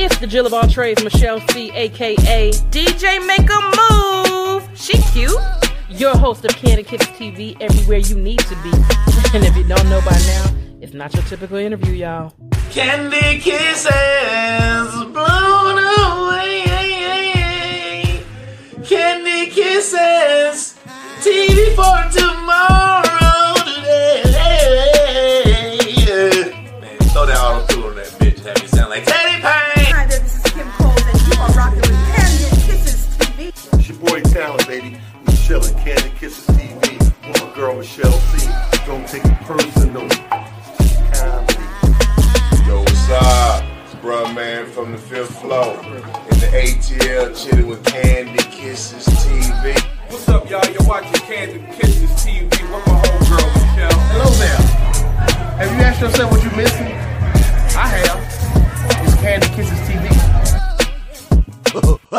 It's the Jill of all trades, Michelle C, aka DJ Make a Move. She cute. Your host of Candy Kisses TV, everywhere you need to be. And if you don't know by now, it's not your typical interview, y'all. Candy kisses blown away. Candy kisses. TV for tomorrow today. Man, throw that auto tune on that bitch. Have me sound like Teddy Payne. Your boy Talent, baby. Michelle and Candy Kisses TV with my girl Michelle C. Don't take it personal. Comedy. Yo, what's up? It's Bruh Man from the fifth floor. In the ATL, chilling with Candy Kisses TV. What's up, y'all? You're watching Candy Kisses TV with my homegirl, Michelle. Hello there. Have you asked yourself what you're missing? I have. It's Candy Kisses